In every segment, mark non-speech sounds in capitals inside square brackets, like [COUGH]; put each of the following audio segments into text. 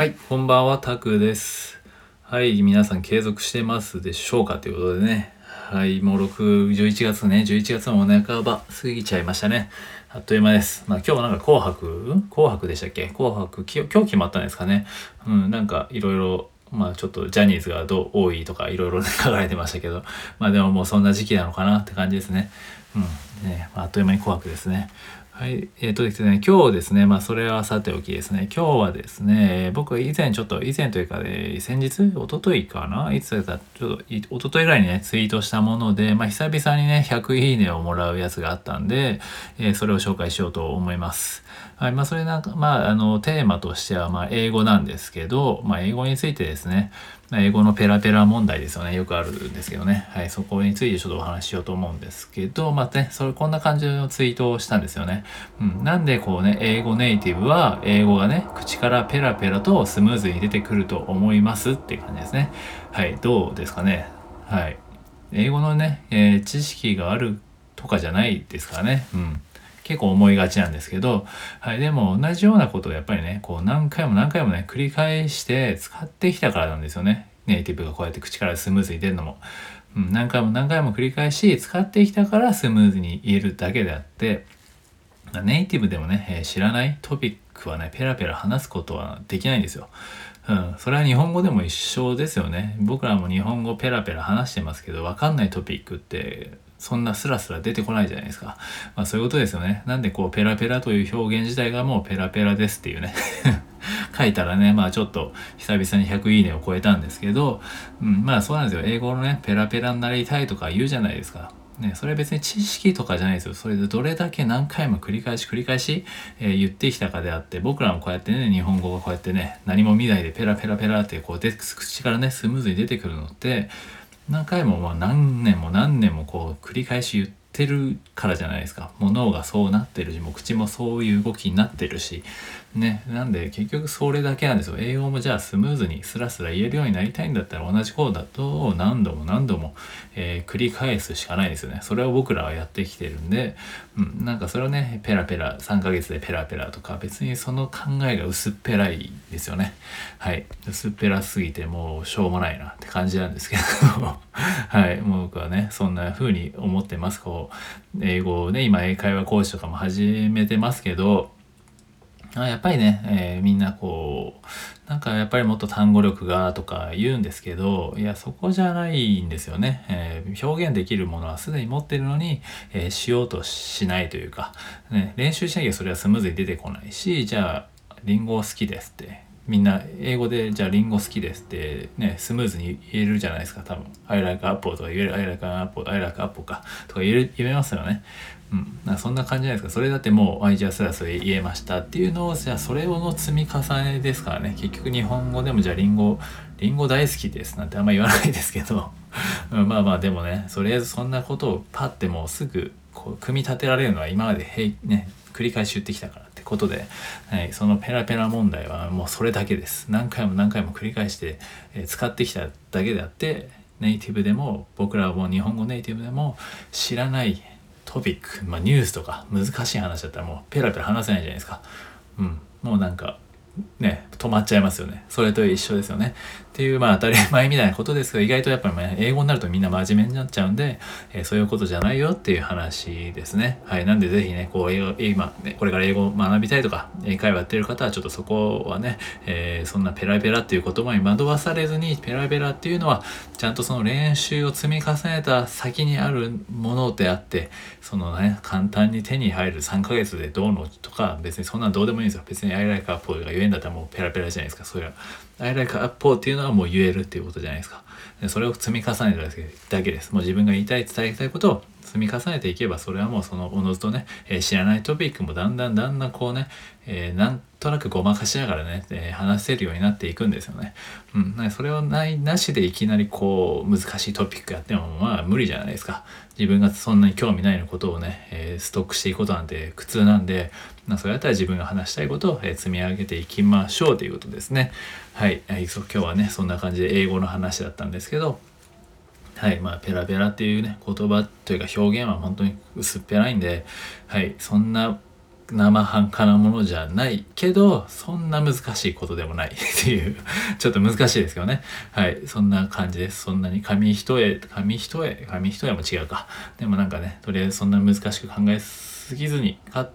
はい、こんばんは、タクです。はい、皆さん継続してますでしょうかということでね。はい、もう6、11月ね、11月もお半ば過ぎちゃいましたね。あっという間です。まあ今日なんか紅白？紅白でしたっけ？紅白き、今日決まったんですかね。うん、なんかいろいろ、まあちょっとジャニーズがどう多いとかいろいろ書かれてましたけど、まあでももうそんな時期なのかなって感じですね。うん、ね、まあ、あっという間に紅白ですね。はい。えっ、とですね、今日ですね、まあそれはさておきですね、今日はですね、僕以前ちょっと、以前というかね、先日、一昨日かな？いつだったちょっと、一昨日ぐらいにね、ツイートしたもので、まあ久々にね、100いいねをもらうやつがあったんで、えーそれを紹介しようと思います。はい。まあそれなんか、まああの、テーマとしては、まあ英語なんですけど、まあ英語についてですね、英語のペラペラ問題ですよね。よくあるんですけどね。はい。そこについてちょっとお話ししようと思うんですけど、まあね、それ、こんな感じのツイートをしたんですよね。うん。なんでこうね、英語ネイティブは、英語がね、口からペラペラとスムーズに出てくると思いますっていう感じですね。はい。どうですかね。はい。英語のね、えー知識があるとかじゃないですかね。うん。結構思いがちなんですけど、はい、でも同じようなことをやっぱりね、こう何回も何回もね、繰り返して使ってきたからなんですよね。ネイティブがこうやって口からスムーズに出るのも。うん、何回も何回も繰り返し使ってきたからスムーズに言えるだけであって、ネイティブでもね、え知らないトピックはね、ペラペラ話すことはできないんですよ。うん、それは日本語でも一緒ですよね。僕らも日本語ペラペラ話してますけど、わかんないトピックって、そんなスラスラ出てこないじゃないですか。まあそういうことですよね。なんでこう、ペラペラという表現自体がもうペラペラですっていうね。[LAUGHS] 書いたらね、まあちょっと久々に100いいねを超えたんですけど、うん、まあそうなんですよ。英語のね、ペラペラになりたいとか言うじゃないですか。ね、それは別に知識とかじゃないですよ。それでどれだけ何回も繰り返し繰り返し、えー言ってきたかであって、僕らもこうやってね、日本語がこうやってね、何も見ないでペラペラペラってこうで口からね、スムーズに出てくるのって、何回もまあ何年も何年もこう繰り返し言ってるからじゃないですか。もう脳がそうなってるし、もう口もそういう動きになってるし、ね、なんで結局それだけなんですよ。英語もじゃあスムーズにスラスラ言えるようになりたいんだったら同じコードだと何度も何度も、えー繰り返すしかないですよね。それを僕らはやってきてるんで、うん、なんかそれをね、ペラペラ、3ヶ月でペラペラとか別にその考えが薄っぺらいですよね。はい。薄っぺらすぎてもうしょうもないなって感じなんですけど、[LAUGHS] はい。もう僕はね、そんな風に思ってます。こう、英語をね、今英会話講師とかも始めてますけど、あやっぱりね、えーみんなこうなんかやっぱりもっと単語力がとか言うんですけどいやそこじゃないんですよね、えー表現できるものはすでに持ってるのに、えーしようとしないというか、ね、練習しなきゃそれはスムーズに出てこないしじゃあリンゴ好きですってみんな英語でじゃあリンゴ好きですってねスムーズに言えるじゃないですか。多分 I like apple とか言える I like apple I like apple かとか言え言えますよね。うん、なんそんな感じじゃないですか。それだってもう「あじゃあスラスラ言えました」っていうのをじゃあそれの積み重ねですからね。結局日本語でもじゃあリンゴリンゴ大好きですなんてあんま言わないですけど、まあまあでもねとりあえずそんなことをパッてもうすぐこう組み立てられるのは今までへね繰り返し言ってきたからってことで、はい、そのペラペラ問題はもうそれだけです何回も何回も繰り返して、え使ってきただけであってネイティブでも僕らはもう日本語ネイティブでも知らないトピック、まあ、ニュースとか難しい話だったらもうペラペラ話せないじゃないですか。うん。もうなんか、ね、止まっちゃいますよね。それと一緒ですよね。っていう、まあ当たり前みたいなことですけど、意外とやっぱりね、英語になるとみんな真面目になっちゃうんで、えーそういうことじゃないよっていう話ですね。はい。なんでぜひね、こう、今、ね、これから英語を学びたいとか、英会話やってる方はちょっとそこはね、えーそんなペラペラっていう言葉に惑わされずに、ペラペラっていうのは、ちゃんとその練習を積み重ねた先にあるものであって、そのね、簡単に手に入る3ヶ月でどうのとか、別にそんなのどうでもいいんですよ。別に I like apple が言えんだったらもうペラペラじゃないですか。それは。I like apple っていうのはもう言えるっていうことじゃないですか。でそれを積み重ねただけです。もう自分が言いたい、伝えたいことを積み重ねていけば、それはもうそのおのずとね、えー知らないトピックもだんだんだんだんこうね、えーなんとなくごまかしながらね、えー話せるようになっていくんですよね。うん、なんかそれをないなしでいきなりこう難しいトピックやってもまあ無理じゃないですか。自分がそんなに興味ないのことをね、えストックしていくことなんて苦痛なんで、まあ、それだったら自分が話したいことを、え積み上げていきましょうということですね。はい、はい、そう今日はねそんな感じで英語の話だったんですけど、はい、まあ、ペラペラっていうね、言葉というか表現は本当に薄っぺらいんで、はい、そんな生半可なものじゃないけど、そんな難しいことでもない [LAUGHS] っていうちょっと難しいですけどね。はい。そんな感じです。そんなに紙一重、紙一重、紙一重も違うか。でもなんかね、とりあえずそんな難しく考えすぎずに、か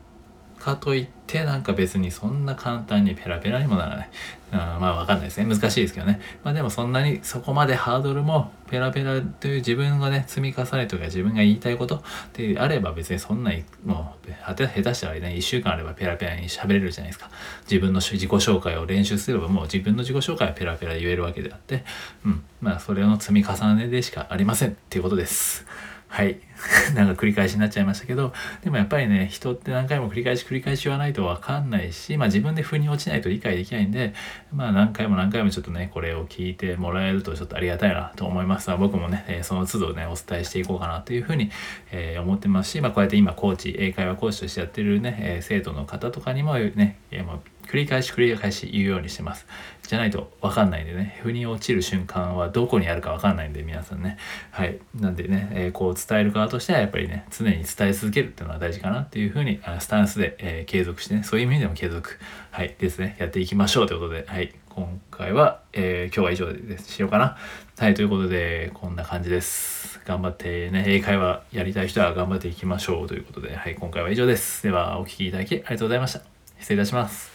かといってなんか別にそんな簡単にペラペラにもならない。うん、まあわかんないですね。難しいですけどね。まあでもそんなにそこまでハードルもペラペラという自分がね、積み重ねとか自分が言いたいことであれば別にそんなにもう下手したらね、1週間あればペラペラに喋れるじゃないですか。自分の自己紹介を練習すればもう自分の自己紹介はペラペラ言えるわけであって、うん。まあそれの積み重ねでしかありませんっていうことです。はい。[LAUGHS] なんか繰り返しになっちゃいましたけど、でもやっぱりね、人って何回も繰り返し繰り返し言わないとわかんないし、まあ自分で腑に落ちないと理解できないんで、まあ何回も何回もちょっとね、これを聞いてもらえるとちょっとありがたいなと思いますが、僕もね、その都度ね、お伝えしていこうかなというふうに、え、思ってますし、まあこうやって今コーチ、英会話講師としてやってるね、え、生徒の方とかにもね、えー、繰り返し繰り返し言うようにしてます。じゃないと分かんないんでね、腑に落ちる瞬間はどこにあるか分かんないんで、皆さんね。はい。なんでね、えー、こう伝える側としてはやっぱりね、常に伝え続けるっていうのは大事かなっていうふうに、スタンスで、えー、継続してね、そういう意味でも継続、はい、ですね、やっていきましょうということで、はい。今回は、えー、今日は以上ですしようかな。はい、ということで、こんな感じです。頑張ってね、英会話やりたい人は頑張っていきましょうということで、はい、今回は以上です。では、お聴きいただきありがとうございました。失礼いたします。